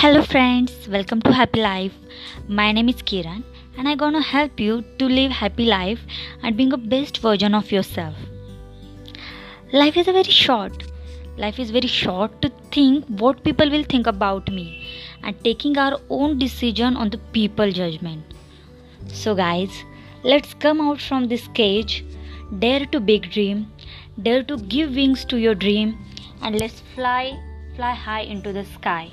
Hello friends, welcome to Happy Life. My name is Kiran and I'm gonna help you to live happy life and being a best version of yourself. Life is a very short. Life is very short to think what people will think about me and taking our own decision on the people judgment. So guys, let's come out from this cage, dare to big dream, dare to give wings to your dream and let's fly fly high into the sky.